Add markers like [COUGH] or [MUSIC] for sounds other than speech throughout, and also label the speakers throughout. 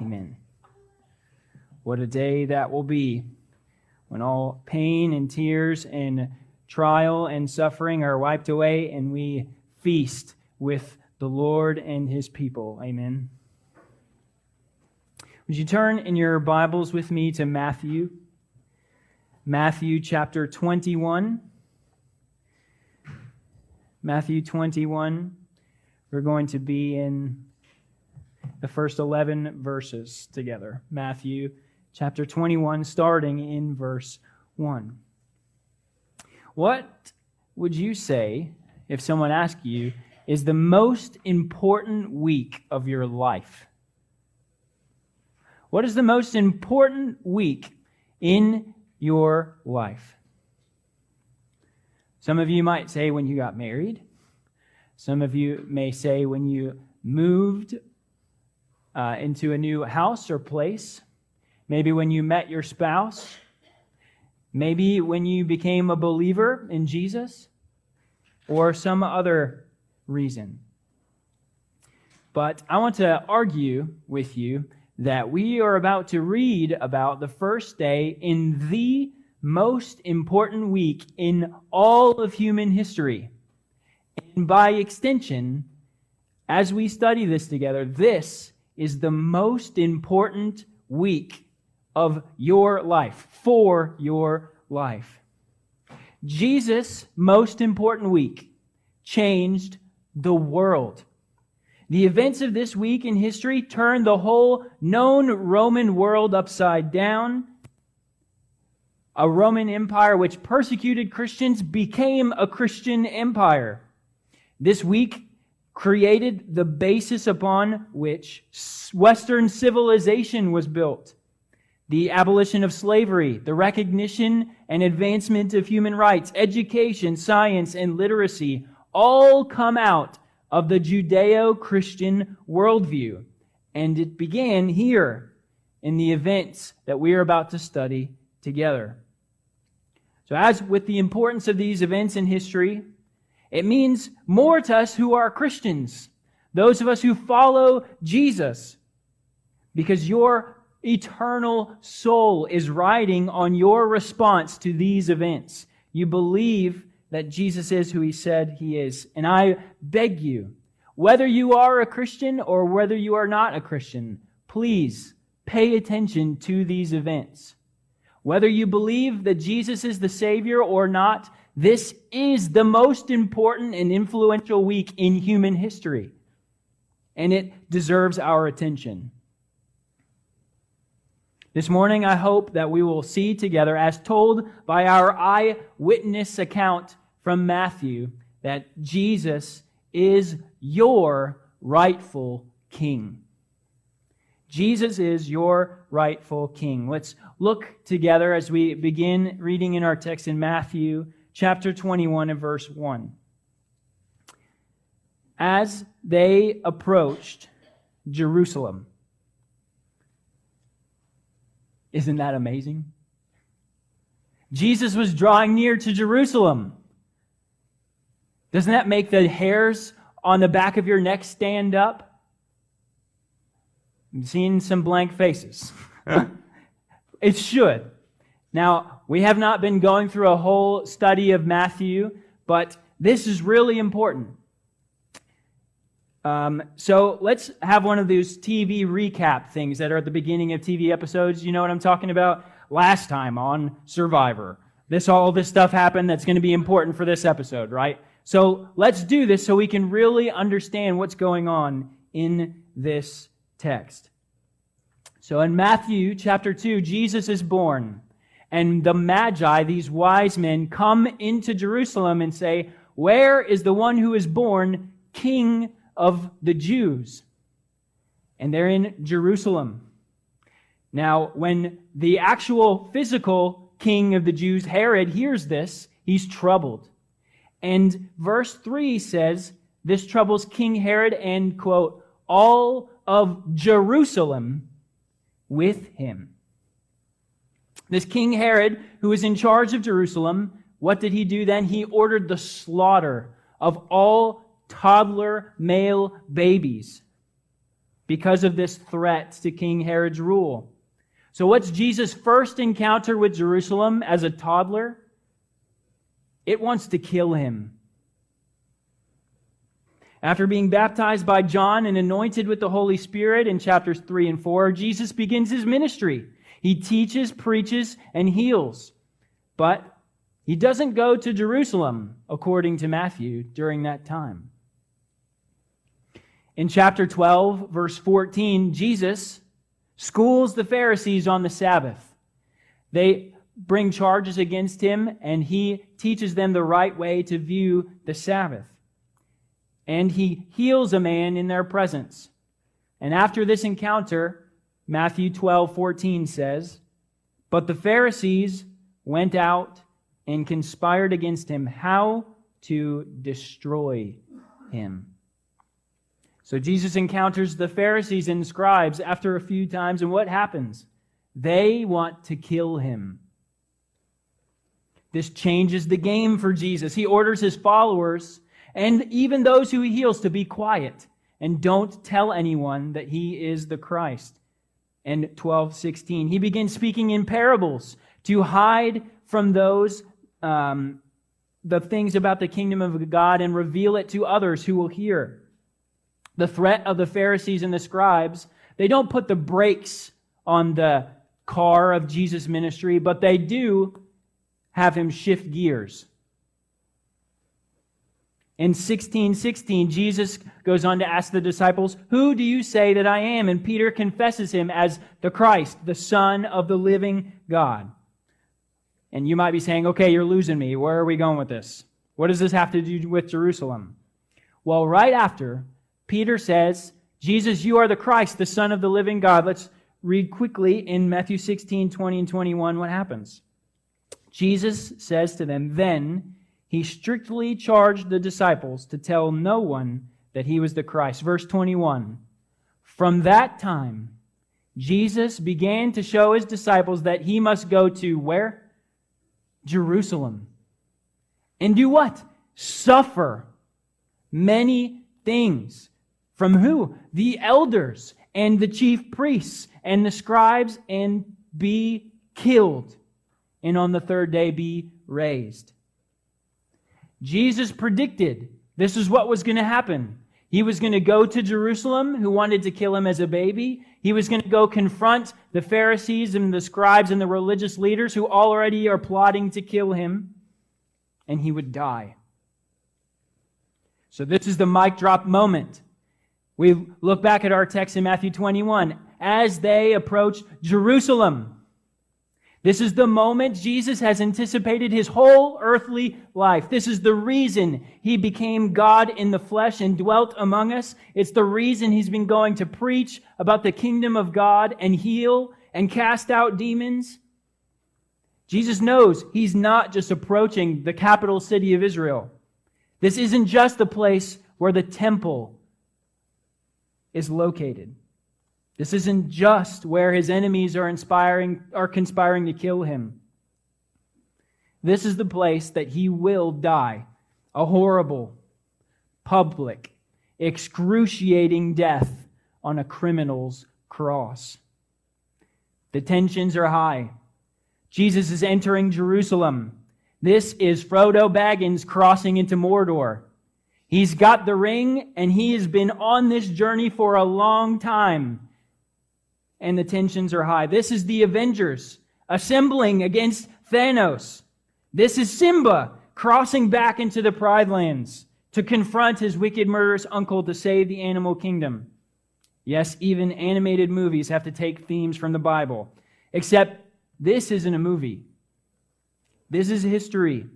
Speaker 1: Amen. What a day that will be when all pain and tears and trial and suffering are wiped away and we feast with the Lord and his people. Amen. Would you turn in your Bibles with me to Matthew? Matthew chapter 21. Matthew 21. We're going to be in the first 11 verses together. Matthew chapter 21, starting in verse 1. What would you say if someone asked you, is the most important week of your life? What is the most important week in your life? Some of you might say when you got married. Some of you may say when you moved uh, into a new house or place. Maybe when you met your spouse. Maybe when you became a believer in Jesus or some other reason. But I want to argue with you that we are about to read about the first day in the most important week in all of human history. And by extension, as we study this together, this is the most important week of your life, for your life. Jesus' most important week changed the world. The events of this week in history turned the whole known Roman world upside down. A Roman Empire which persecuted Christians became a Christian empire. This week created the basis upon which Western civilization was built. The abolition of slavery, the recognition and advancement of human rights, education, science, and literacy all come out of the Judeo Christian worldview. And it began here in the events that we are about to study together. So, as with the importance of these events in history, it means more to us who are Christians, those of us who follow Jesus, because your eternal soul is riding on your response to these events. You believe that Jesus is who he said he is. And I beg you, whether you are a Christian or whether you are not a Christian, please pay attention to these events. Whether you believe that Jesus is the Savior or not, this is the most important and influential week in human history, and it deserves our attention. This morning, I hope that we will see together, as told by our eyewitness account from Matthew, that Jesus is your rightful king. Jesus is your rightful king. Let's look together as we begin reading in our text in Matthew chapter 21 and verse 1. As they approached Jerusalem, isn't that amazing? Jesus was drawing near to Jerusalem. Doesn't that make the hairs on the back of your neck stand up? I'm seeing some blank faces. [LAUGHS] it should. Now, we have not been going through a whole study of Matthew, but this is really important. Um, so let's have one of those TV recap things that are at the beginning of TV episodes. You know what I'm talking about? Last time on Survivor. This, all this stuff happened that's going to be important for this episode, right? So let's do this so we can really understand what's going on in this text. So in Matthew chapter 2, Jesus is born. And the Magi, these wise men, come into Jerusalem and say, Where is the one who is born King of the Jews? And they're in Jerusalem. Now, when the actual physical king of the Jews, Herod, hears this, he's troubled. And verse 3 says, This troubles King Herod and, quote, all of Jerusalem with him. This King Herod, who was in charge of Jerusalem, what did he do then? He ordered the slaughter of all toddler male babies because of this threat to King Herod's rule. So, what's Jesus' first encounter with Jerusalem as a toddler? It wants to kill him. After being baptized by John and anointed with the Holy Spirit in chapters 3 and 4, Jesus begins his ministry. He teaches, preaches, and heals. But he doesn't go to Jerusalem, according to Matthew, during that time. In chapter 12, verse 14, Jesus schools the Pharisees on the Sabbath. They bring charges against him, and he teaches them the right way to view the Sabbath and he heals a man in their presence. And after this encounter, Matthew 12, 14 says, But the Pharisees went out and conspired against him how to destroy him. So Jesus encounters the Pharisees and scribes after a few times, and what happens? They want to kill him. This changes the game for Jesus. He orders his followers and even those who he heals to be quiet and don't tell anyone that he is the Christ. And 12:16, he begins speaking in parables to hide from those um, the things about the kingdom of God and reveal it to others who will hear. The threat of the Pharisees and the scribes, they don't put the brakes on the car of Jesus' ministry, but they do have him shift gears. In 1616, Jesus goes on to ask the disciples, Who do you say that I am? And Peter confesses him as the Christ, the Son of the living God. And you might be saying, Okay, you're losing me. Where are we going with this? What does this have to do with Jerusalem? Well, right after, Peter says, Jesus, you are the Christ, the Son of the living God. Let's read quickly in Matthew 16, 20, and 21 what happens. Jesus says to them, Then, he strictly charged the disciples to tell no one that he was the Christ. Verse 21 From that time, Jesus began to show his disciples that he must go to where? Jerusalem. And do what? Suffer many things. From who? The elders and the chief priests and the scribes and be killed. And on the third day be raised. Jesus predicted this is what was going to happen. He was going to go to Jerusalem, who wanted to kill him as a baby. He was going to go confront the Pharisees and the scribes and the religious leaders who already are plotting to kill him, and he would die. So, this is the mic drop moment. We look back at our text in Matthew 21. As they approach Jerusalem, this is the moment Jesus has anticipated his whole earthly life. This is the reason he became God in the flesh and dwelt among us. It's the reason he's been going to preach about the kingdom of God and heal and cast out demons. Jesus knows he's not just approaching the capital city of Israel. This isn't just the place where the temple is located. This isn't just where his enemies are inspiring are conspiring to kill him. This is the place that he will die, a horrible, public, excruciating death on a criminal's cross. The tensions are high. Jesus is entering Jerusalem. This is Frodo Baggins crossing into Mordor. He's got the ring and he has been on this journey for a long time and the tensions are high. This is the Avengers assembling against Thanos. This is Simba crossing back into the Pride Lands to confront his wicked, murderous uncle to save the animal kingdom. Yes, even animated movies have to take themes from the Bible. Except this isn't a movie. This is history.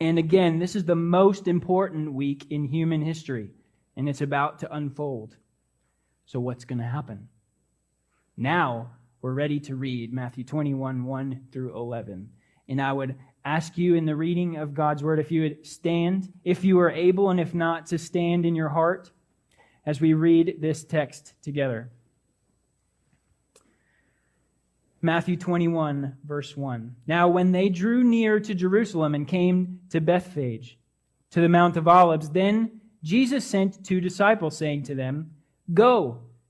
Speaker 1: And again, this is the most important week in human history, and it's about to unfold. So, what's going to happen? Now we're ready to read Matthew 21, 1 through 11. And I would ask you in the reading of God's word if you would stand, if you are able, and if not, to stand in your heart as we read this text together. Matthew 21, verse 1. Now, when they drew near to Jerusalem and came to Bethphage, to the Mount of Olives, then Jesus sent two disciples, saying to them, Go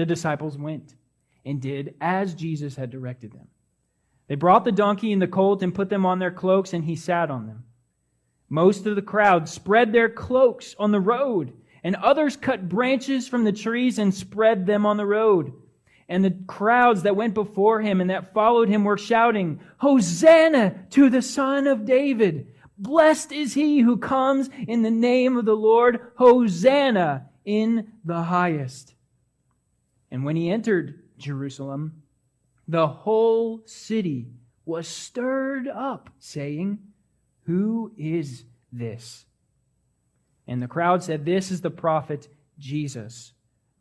Speaker 1: The disciples went and did as Jesus had directed them. They brought the donkey and the colt and put them on their cloaks, and he sat on them. Most of the crowd spread their cloaks on the road, and others cut branches from the trees and spread them on the road. And the crowds that went before him and that followed him were shouting, Hosanna to the Son of David! Blessed is he who comes in the name of the Lord! Hosanna in the highest! And when he entered Jerusalem, the whole city was stirred up, saying, Who is this? And the crowd said, This is the prophet Jesus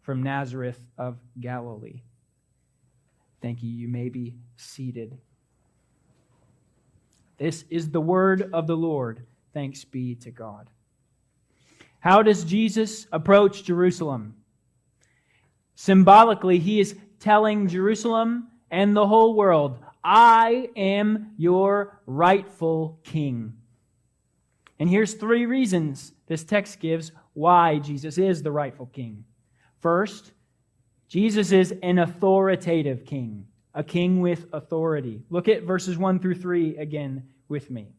Speaker 1: from Nazareth of Galilee. Thank you. You may be seated. This is the word of the Lord. Thanks be to God. How does Jesus approach Jerusalem? Symbolically, he is telling Jerusalem and the whole world, I am your rightful king. And here's three reasons this text gives why Jesus is the rightful king. First, Jesus is an authoritative king, a king with authority. Look at verses 1 through 3 again with me.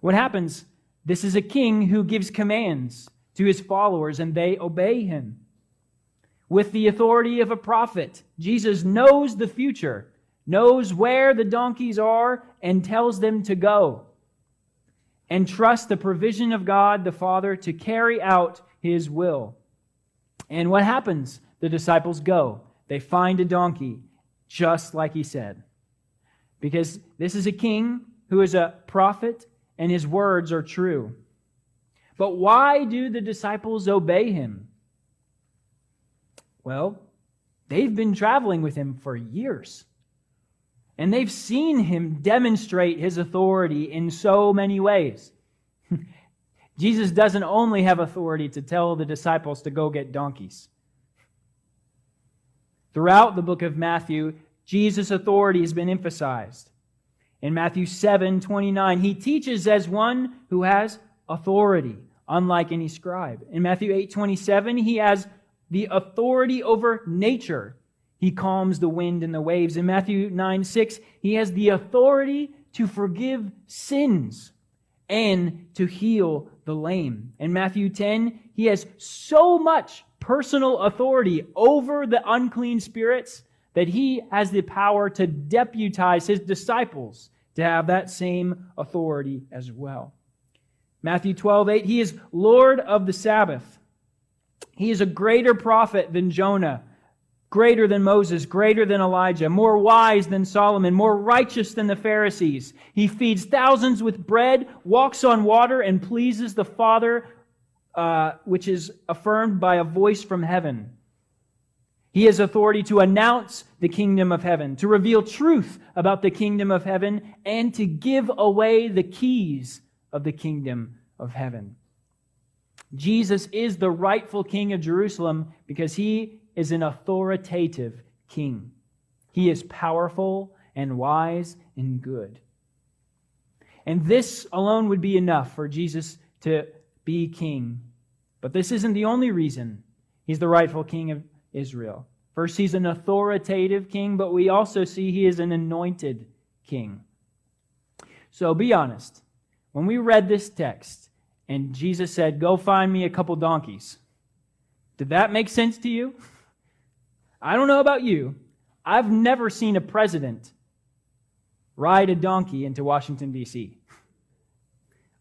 Speaker 1: What happens? This is a king who gives commands to his followers and they obey him. With the authority of a prophet, Jesus knows the future, knows where the donkeys are, and tells them to go. And trust the provision of God the Father to carry out his will. And what happens? the disciples go. They find a donkey, just like he said. Because this is a king who is a prophet, and his words are true. But why do the disciples obey him? Well, they've been traveling with him for years. And they've seen him demonstrate his authority in so many ways. [LAUGHS] Jesus doesn't only have authority to tell the disciples to go get donkeys. Throughout the book of Matthew, Jesus' authority has been emphasized. In Matthew 7 29, he teaches as one who has authority, unlike any scribe. In Matthew 8 27, he has the authority over nature. He calms the wind and the waves. In Matthew 9 6, he has the authority to forgive sins and to heal the lame. In Matthew 10, he has so much personal authority over the unclean spirits that he has the power to deputize his disciples to have that same authority as well. Matthew 12, 8, he is Lord of the Sabbath. He is a greater prophet than Jonah, greater than Moses, greater than Elijah, more wise than Solomon, more righteous than the Pharisees. He feeds thousands with bread, walks on water, and pleases the Father uh, which is affirmed by a voice from heaven. He has authority to announce the kingdom of heaven, to reveal truth about the kingdom of heaven, and to give away the keys of the kingdom of heaven. Jesus is the rightful king of Jerusalem because he is an authoritative king. He is powerful and wise and good. And this alone would be enough for Jesus to be king but this isn't the only reason he's the rightful king of Israel. First, he's an authoritative king, but we also see he is an anointed king. So be honest. When we read this text and Jesus said, Go find me a couple donkeys, did that make sense to you? I don't know about you. I've never seen a president ride a donkey into Washington, D.C.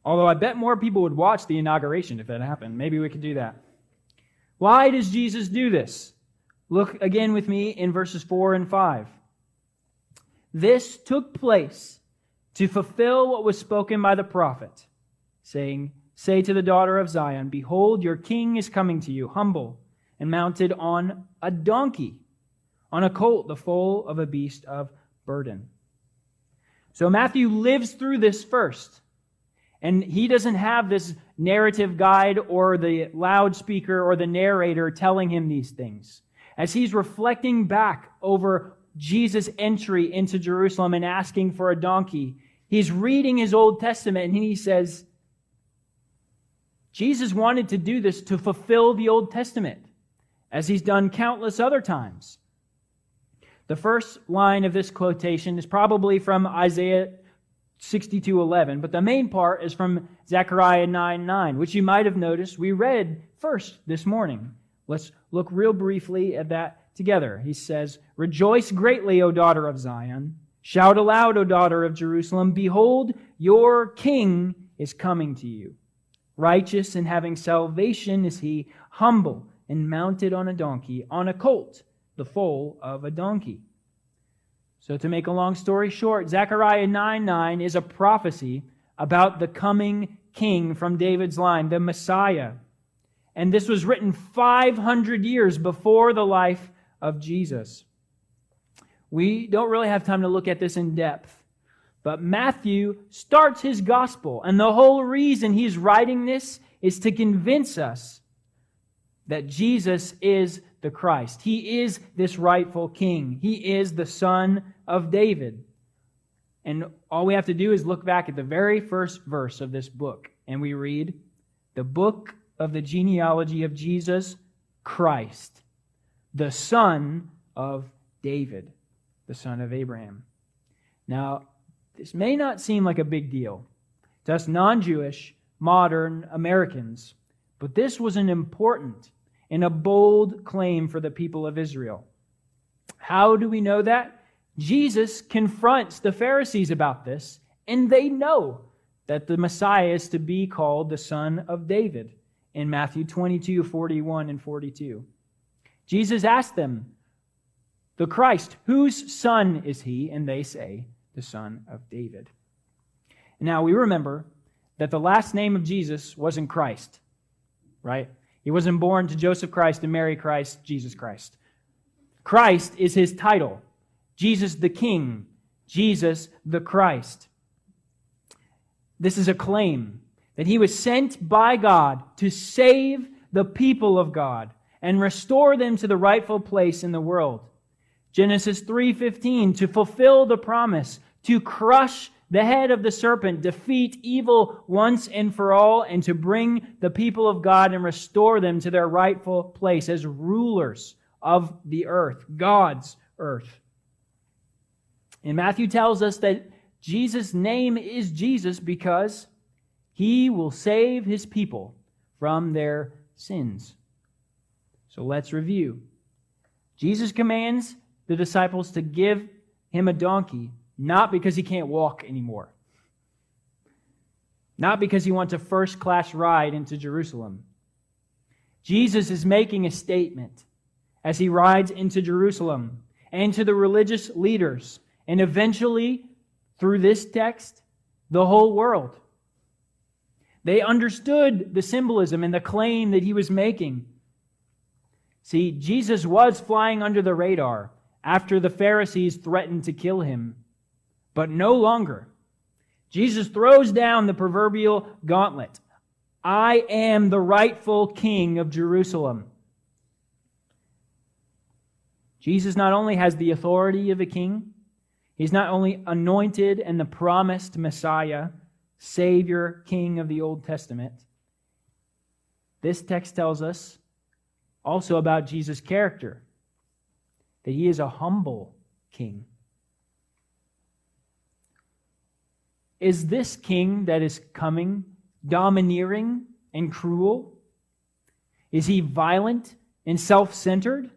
Speaker 1: Although I bet more people would watch the inauguration if that happened. Maybe we could do that. Why does Jesus do this? Look again with me in verses 4 and 5. This took place to fulfill what was spoken by the prophet, saying, Say to the daughter of Zion, Behold, your king is coming to you, humble and mounted on a donkey, on a colt, the foal of a beast of burden. So Matthew lives through this first. And he doesn't have this narrative guide or the loudspeaker or the narrator telling him these things. As he's reflecting back over Jesus' entry into Jerusalem and asking for a donkey, he's reading his Old Testament and he says, Jesus wanted to do this to fulfill the Old Testament, as he's done countless other times. The first line of this quotation is probably from Isaiah 62:11, but the main part is from Zechariah 9:9, which you might have noticed we read first this morning. Let's look real briefly at that together. He says, "Rejoice greatly, O daughter of Zion; shout aloud, O daughter of Jerusalem; behold, your king is coming to you." Righteous and having salvation is he, humble and mounted on a donkey, on a colt, the foal of a donkey. So, to make a long story short, Zechariah 9 9 is a prophecy about the coming king from David's line, the Messiah. And this was written 500 years before the life of Jesus. We don't really have time to look at this in depth. But Matthew starts his gospel, and the whole reason he's writing this is to convince us that Jesus is the Christ. He is this rightful king. He is the son of David. And all we have to do is look back at the very first verse of this book, and we read, The book of the genealogy of Jesus Christ, the son of David, the son of Abraham. Now, this may not seem like a big deal to us non Jewish, modern Americans, but this was an important and a bold claim for the people of Israel. How do we know that? Jesus confronts the Pharisees about this, and they know that the Messiah is to be called the Son of David in Matthew 22, 41, and 42. Jesus asked them, The Christ, whose son is he? And they say, the son of David. Now we remember that the last name of Jesus wasn't Christ, right? He wasn't born to Joseph Christ and Mary Christ, Jesus Christ. Christ is his title Jesus the King, Jesus the Christ. This is a claim that he was sent by God to save the people of God and restore them to the rightful place in the world. Genesis 3:15 to fulfill the promise to crush the head of the serpent, defeat evil once and for all, and to bring the people of God and restore them to their rightful place as rulers of the earth, God's earth. And Matthew tells us that Jesus' name is Jesus because he will save his people from their sins. So let's review. Jesus commands the disciples to give him a donkey not because he can't walk anymore. Not because he wants a first class ride into Jerusalem. Jesus is making a statement as he rides into Jerusalem and to the religious leaders, and eventually, through this text, the whole world. They understood the symbolism and the claim that he was making. See, Jesus was flying under the radar after the Pharisees threatened to kill him but no longer. Jesus throws down the proverbial gauntlet. I am the rightful king of Jerusalem. Jesus not only has the authority of a king, he's not only anointed and the promised Messiah, Savior, King of the Old Testament. This text tells us also about Jesus' character that he is a humble king. Is this king that is coming domineering and cruel? Is he violent and self centered?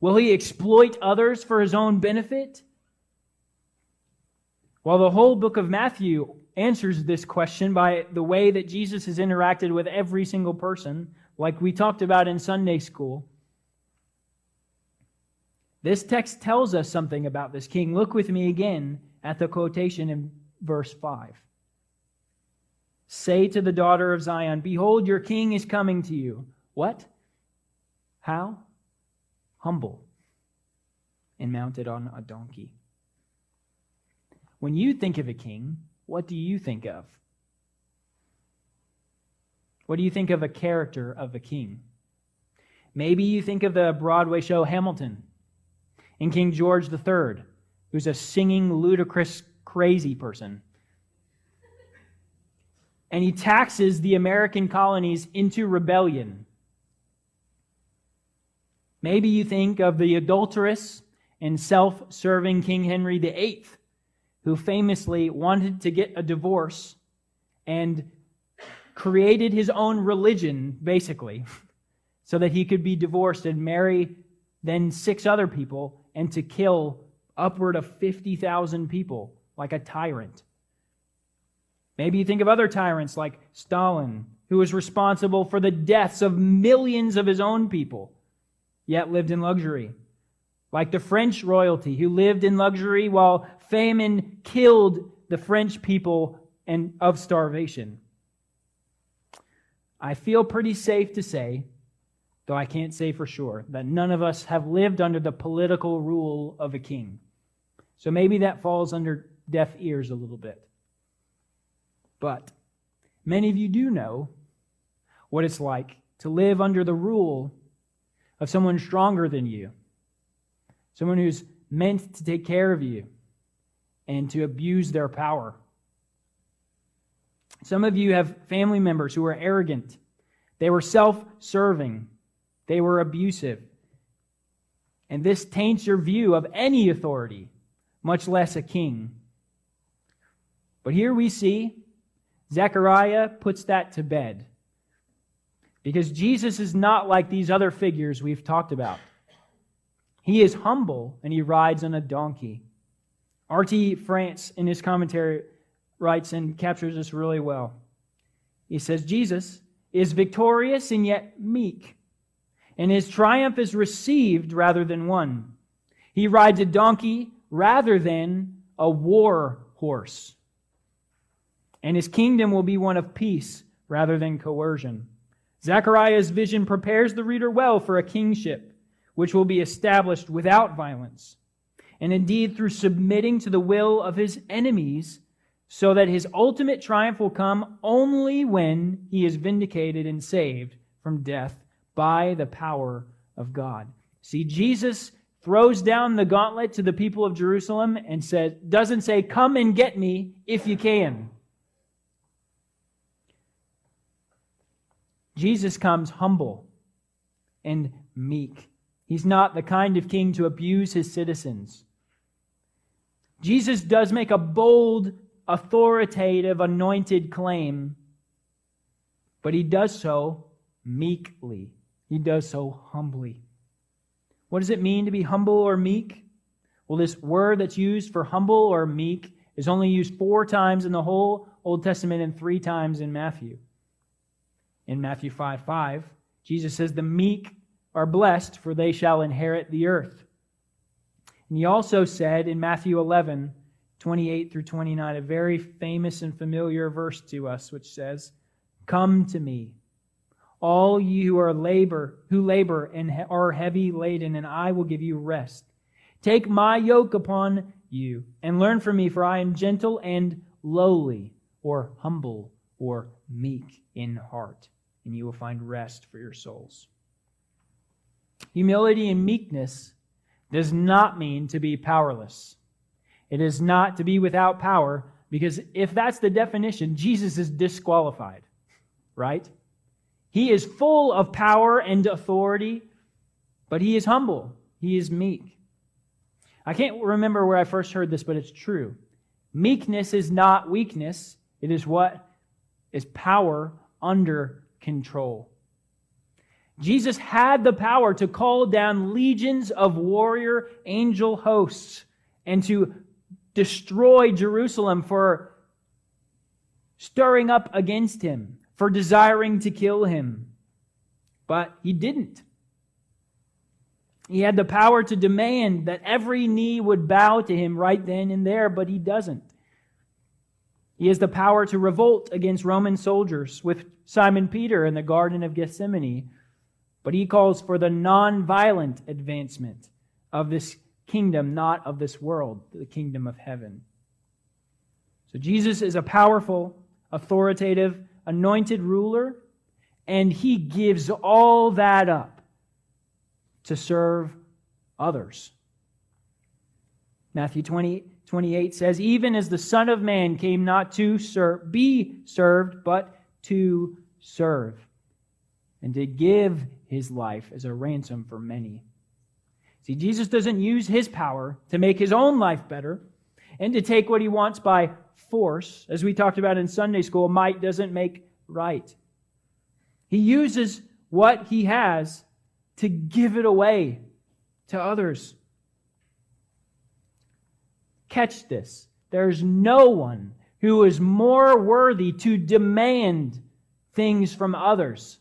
Speaker 1: Will he exploit others for his own benefit? Well, the whole book of Matthew answers this question by the way that Jesus has interacted with every single person, like we talked about in Sunday school. This text tells us something about this king. Look with me again at the quotation in verse 5. Say to the daughter of Zion, Behold, your king is coming to you. What? How? Humble and mounted on a donkey. When you think of a king, what do you think of? What do you think of a character of a king? Maybe you think of the Broadway show Hamilton and King George III, who's a singing, ludicrous, crazy person. And he taxes the American colonies into rebellion. Maybe you think of the adulterous and self serving King Henry VIII, who famously wanted to get a divorce and created his own religion, basically, so that he could be divorced and marry then six other people and to kill upward of 50,000 people like a tyrant. Maybe you think of other tyrants like Stalin, who was responsible for the deaths of millions of his own people, yet lived in luxury. Like the French royalty, who lived in luxury while famine killed the French people and of starvation. I feel pretty safe to say, though I can't say for sure, that none of us have lived under the political rule of a king. So maybe that falls under deaf ears a little bit. But many of you do know what it's like to live under the rule of someone stronger than you, someone who's meant to take care of you and to abuse their power. Some of you have family members who are arrogant. They were self serving. They were abusive. And this taints your view of any authority, much less a king. But here we see Zechariah puts that to bed. Because Jesus is not like these other figures we've talked about. He is humble and he rides on a donkey. R.T. France, in his commentary, writes and captures this really well. He says, Jesus is victorious and yet meek, and his triumph is received rather than won. He rides a donkey rather than a war horse. And his kingdom will be one of peace rather than coercion. Zechariah's vision prepares the reader well for a kingship which will be established without violence, and indeed through submitting to the will of his enemies so that his ultimate triumph will come only when he is vindicated and saved from death by the power of God. See, Jesus throws down the gauntlet to the people of Jerusalem and says, doesn't say, Come and get me if you can. Jesus comes humble and meek. He's not the kind of king to abuse his citizens. Jesus does make a bold authoritative, anointed claim, but he does so meekly. He does so humbly. What does it mean to be humble or meek? Well, this word that's used for humble or meek is only used four times in the whole Old Testament and three times in Matthew. In Matthew 5 5, Jesus says, The meek are blessed, for they shall inherit the earth. And he also said in Matthew 11, 28 through 29, a very famous and familiar verse to us, which says, Come to me, all you who are labor, who labor and are heavy laden, and I will give you rest. Take my yoke upon you and learn from me, for I am gentle and lowly, or humble, or meek in heart, and you will find rest for your souls. Humility and meekness does not mean to be powerless. It is not to be without power, because if that's the definition, Jesus is disqualified, right? He is full of power and authority, but he is humble. He is meek. I can't remember where I first heard this, but it's true. Meekness is not weakness, it is what is power under control. Jesus had the power to call down legions of warrior angel hosts and to destroy Jerusalem for stirring up against him, for desiring to kill him. But he didn't. He had the power to demand that every knee would bow to him right then and there, but he doesn't. He has the power to revolt against Roman soldiers with Simon Peter in the Garden of Gethsemane, but he calls for the non-violent advancement of this kingdom, not of this world, the kingdom of heaven. So Jesus is a powerful, authoritative, anointed ruler, and he gives all that up to serve others. Matthew 20, 28 says, Even as the Son of Man came not to serve, be served, but to serve, and to give his life as a ransom for many. See, Jesus doesn't use his power to make his own life better and to take what he wants by force. As we talked about in Sunday school, might doesn't make right. He uses what he has to give it away to others. Catch this. There's no one who is more worthy to demand things from others.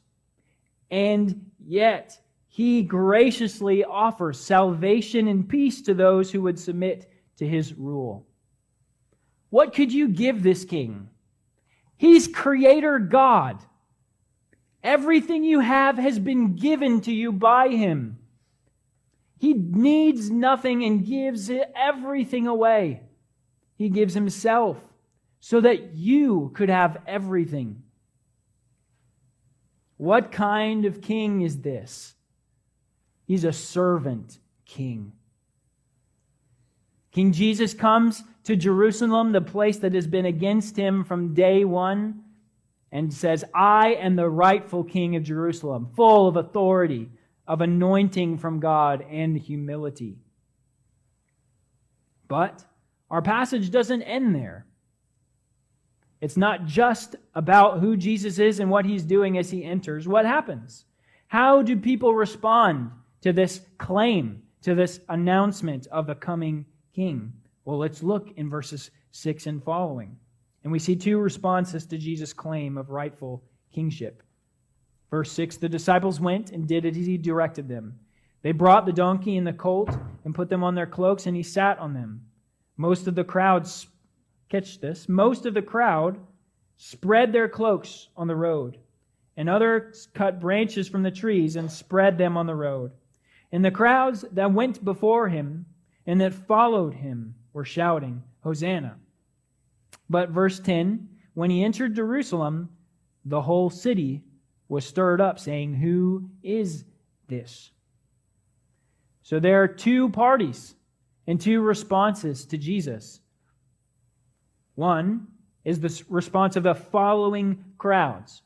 Speaker 1: And yet, he graciously offers salvation and peace to those who would submit to his rule. What could you give this king? He's creator God. Everything you have has been given to you by him. He needs nothing and gives everything away. He gives himself so that you could have everything. What kind of king is this? He's a servant king. King Jesus comes to Jerusalem, the place that has been against him from day one, and says, I am the rightful king of Jerusalem, full of authority, of anointing from God and humility. But our passage doesn't end there. It's not just about who Jesus is and what he's doing as he enters. What happens? How do people respond to this claim, to this announcement of the coming king? Well, let's look in verses 6 and following. And we see two responses to Jesus' claim of rightful kingship. Verse 6 The disciples went and did as he directed them. They brought the donkey and the colt and put them on their cloaks, and he sat on them. Most of the crowd, catch this, most of the crowd spread their cloaks on the road, and others cut branches from the trees and spread them on the road. And the crowds that went before him and that followed him were shouting, Hosanna. But verse 10 when he entered Jerusalem, the whole city was stirred up, saying, Who is this? So there are two parties and two responses to Jesus. One is the response of the following crowds.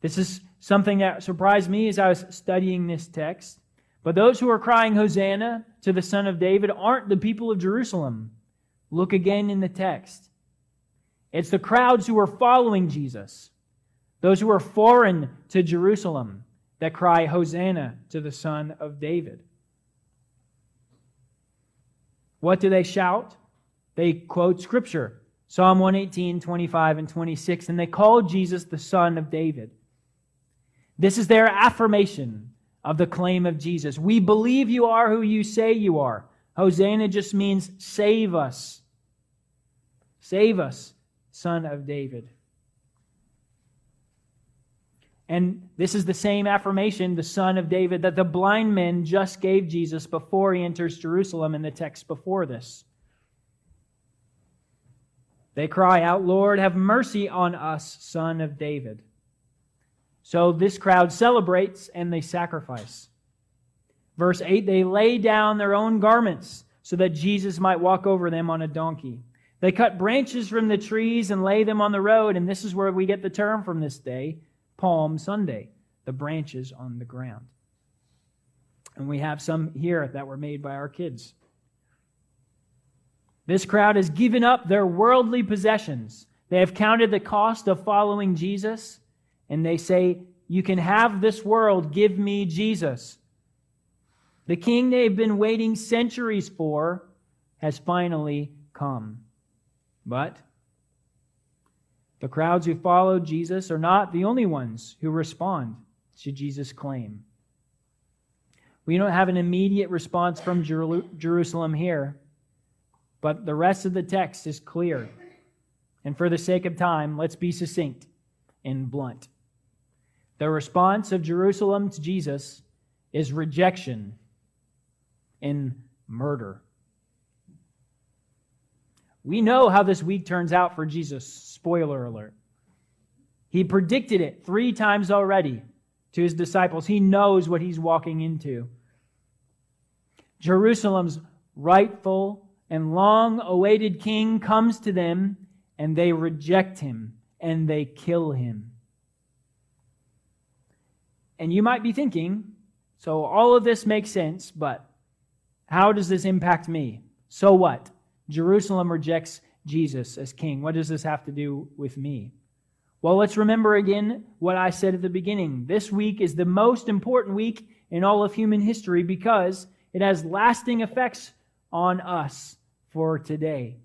Speaker 1: This is something that surprised me as I was studying this text. But those who are crying Hosanna to the Son of David aren't the people of Jerusalem. Look again in the text. It's the crowds who are following Jesus, those who are foreign to Jerusalem, that cry Hosanna to the Son of David. What do they shout? They quote Scripture, Psalm 118, 25, and 26, and they call Jesus the Son of David. This is their affirmation of the claim of Jesus. We believe you are who you say you are. Hosanna just means save us. Save us, Son of David. And this is the same affirmation, the Son of David, that the blind men just gave Jesus before he enters Jerusalem in the text before this. They cry out, Lord, have mercy on us, Son of David. So this crowd celebrates and they sacrifice. Verse 8 they lay down their own garments so that Jesus might walk over them on a donkey. They cut branches from the trees and lay them on the road, and this is where we get the term from this day Palm Sunday, the branches on the ground. And we have some here that were made by our kids. This crowd has given up their worldly possessions. They have counted the cost of following Jesus, and they say, You can have this world, give me Jesus. The king they've been waiting centuries for has finally come. But the crowds who followed Jesus are not the only ones who respond to Jesus' claim. We don't have an immediate response from Jerusalem here, but the rest of the text is clear. And for the sake of time, let's be succinct and blunt. The response of Jerusalem to Jesus is rejection and murder. We know how this week turns out for Jesus. Spoiler alert. He predicted it three times already to his disciples. He knows what he's walking into. Jerusalem's rightful and long awaited king comes to them, and they reject him and they kill him. And you might be thinking, so all of this makes sense, but how does this impact me? So what? Jerusalem rejects Jesus as king. What does this have to do with me? Well, let's remember again what I said at the beginning. This week is the most important week in all of human history because it has lasting effects on us for today.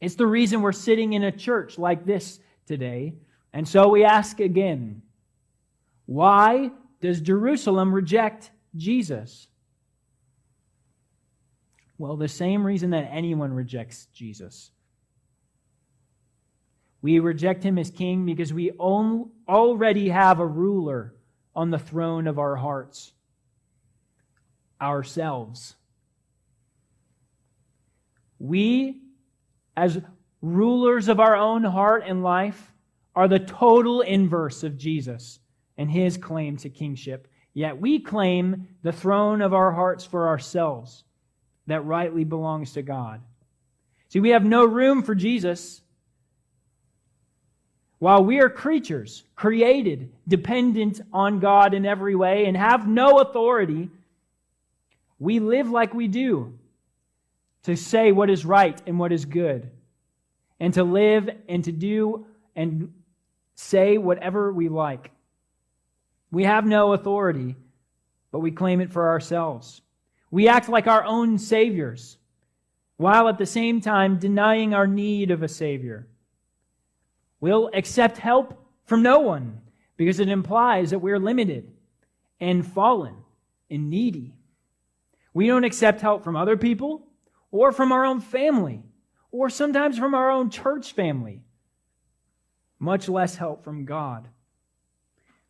Speaker 1: It's the reason we're sitting in a church like this today. And so we ask again why does Jerusalem reject Jesus? Well, the same reason that anyone rejects Jesus. We reject him as king because we already have a ruler on the throne of our hearts ourselves. We, as rulers of our own heart and life, are the total inverse of Jesus and his claim to kingship. Yet we claim the throne of our hearts for ourselves that rightly belongs to God. See, we have no room for Jesus. While we are creatures, created, dependent on God in every way, and have no authority, we live like we do to say what is right and what is good, and to live and to do and say whatever we like. We have no authority, but we claim it for ourselves. We act like our own saviors, while at the same time denying our need of a savior. We'll accept help from no one because it implies that we're limited and fallen and needy. We don't accept help from other people or from our own family or sometimes from our own church family, much less help from God.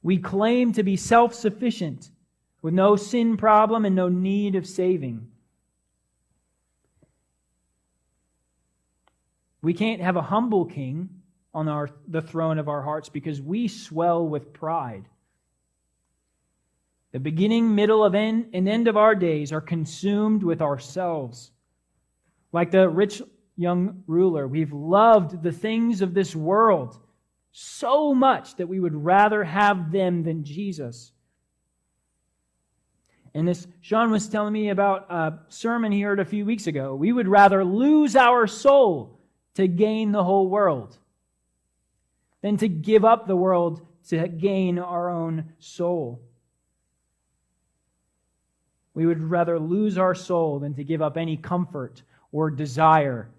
Speaker 1: We claim to be self sufficient with no sin problem and no need of saving. We can't have a humble king on our, the throne of our hearts because we swell with pride. The beginning, middle, of end, and end of our days are consumed with ourselves. Like the rich young ruler, we've loved the things of this world so much that we would rather have them than Jesus. And this, Sean was telling me about a sermon he heard a few weeks ago. We would rather lose our soul to gain the whole world than to give up the world to gain our own soul. We would rather lose our soul than to give up any comfort or desire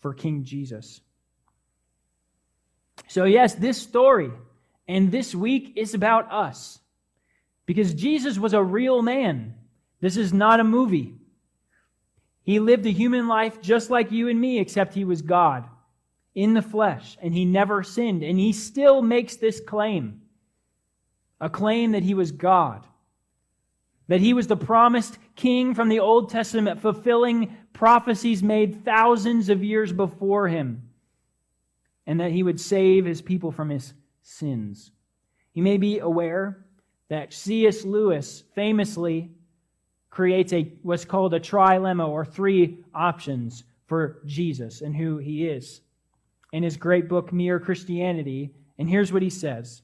Speaker 1: for King Jesus. So, yes, this story and this week is about us. Because Jesus was a real man. This is not a movie. He lived a human life just like you and me, except he was God in the flesh, and he never sinned. And he still makes this claim a claim that he was God, that he was the promised king from the Old Testament, fulfilling prophecies made thousands of years before him, and that he would save his people from his sins. You may be aware that C.S. Lewis famously creates a what's called a trilemma or three options for Jesus and who he is in his great book Mere Christianity and here's what he says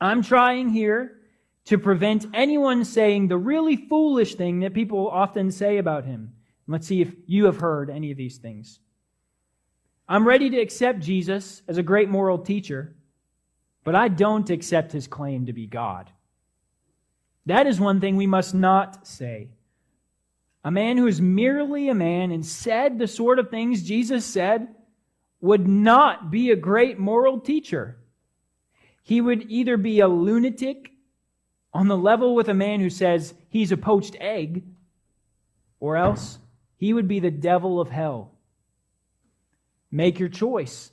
Speaker 1: I'm trying here to prevent anyone saying the really foolish thing that people often say about him. Let's see if you have heard any of these things. I'm ready to accept Jesus as a great moral teacher, but I don't accept his claim to be God. That is one thing we must not say. A man who is merely a man and said the sort of things Jesus said would not be a great moral teacher. He would either be a lunatic on the level with a man who says he's a poached egg, or else he would be the devil of hell. Make your choice.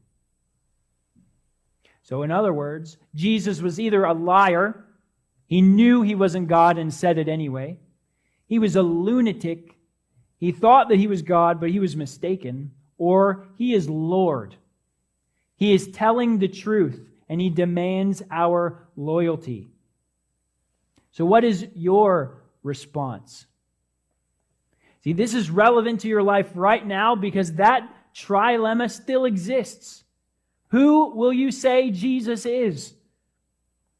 Speaker 1: So, in other words, Jesus was either a liar, he knew he wasn't God and said it anyway, he was a lunatic, he thought that he was God, but he was mistaken, or he is Lord. He is telling the truth and he demands our loyalty. So, what is your response? See, this is relevant to your life right now because that trilemma still exists. Who will you say Jesus is?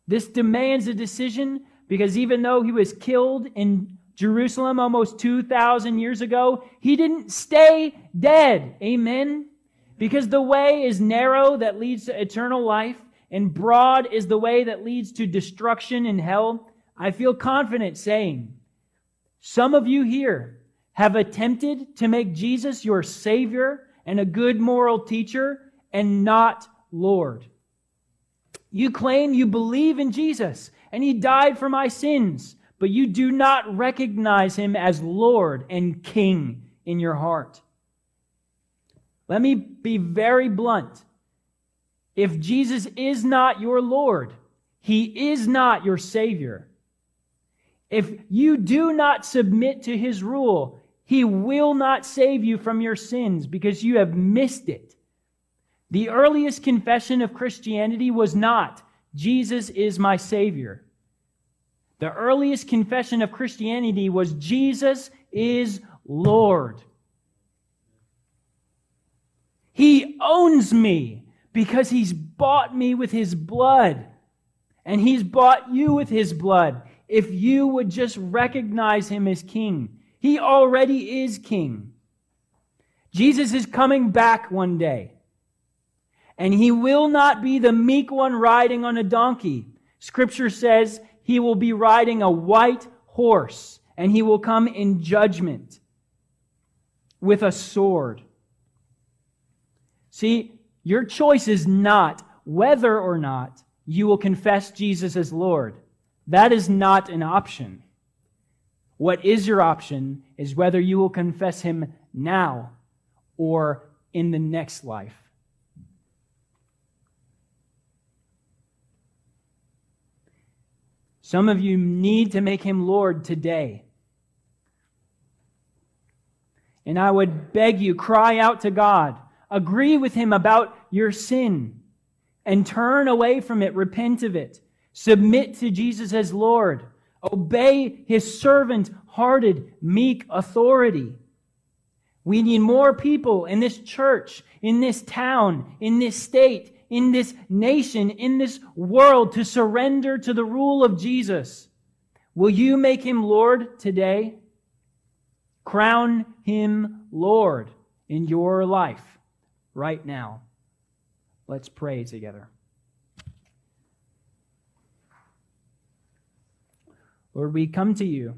Speaker 1: This demands a decision because even though he was killed in Jerusalem almost 2,000 years ago, he didn't stay dead. Amen? Because the way is narrow that leads to eternal life, and broad is the way that leads to destruction and hell. I feel confident saying, some of you here have attempted to make Jesus your Savior and a good moral teacher and not Lord. You claim you believe in Jesus and He died for my sins, but you do not recognize Him as Lord and King in your heart. Let me be very blunt. If Jesus is not your Lord, He is not your Savior. If you do not submit to His rule, He will not save you from your sins because you have missed it. The earliest confession of Christianity was not, Jesus is my Savior. The earliest confession of Christianity was, Jesus is Lord. He owns me because he's bought me with his blood. And he's bought you with his blood. If you would just recognize him as king, he already is king. Jesus is coming back one day. And he will not be the meek one riding on a donkey. Scripture says he will be riding a white horse and he will come in judgment with a sword. See, your choice is not whether or not you will confess Jesus as Lord. That is not an option. What is your option is whether you will confess him now or in the next life. Some of you need to make him Lord today. And I would beg you, cry out to God Agree with him about your sin and turn away from it. Repent of it. Submit to Jesus as Lord. Obey his servant hearted, meek authority. We need more people in this church, in this town, in this state, in this nation, in this world to surrender to the rule of Jesus. Will you make him Lord today? Crown him Lord in your life right now. Let's pray together. Lord, we come to you,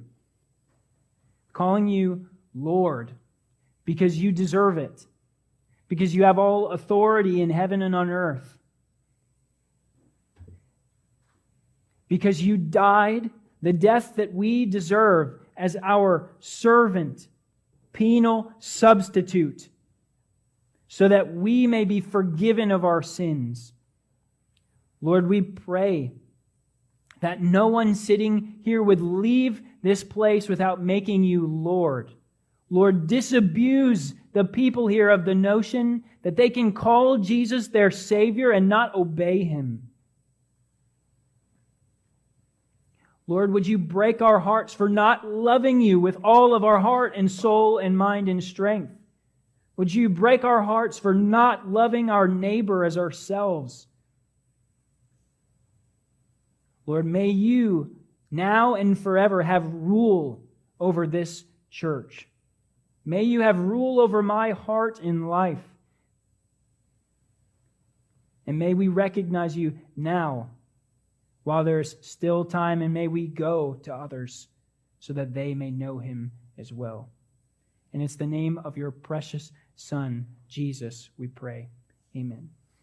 Speaker 1: calling you Lord, because you deserve it, because you have all authority in heaven and on earth, because you died the death that we deserve as our servant, penal substitute so that we may be forgiven of our sins. Lord, we pray that no one sitting here would leave this place without making you Lord. Lord, disabuse the people here of the notion that they can call Jesus their Savior and not obey him. Lord, would you break our hearts for not loving you with all of our heart and soul and mind and strength? Would you break our hearts for not loving our neighbor as ourselves? Lord, may you now and forever have rule over this church. May you have rule over my heart and life. And may we recognize you now while there's still time, and may we go to others so that they may know him as well. And it's the name of your precious Son, Jesus, we pray. Amen.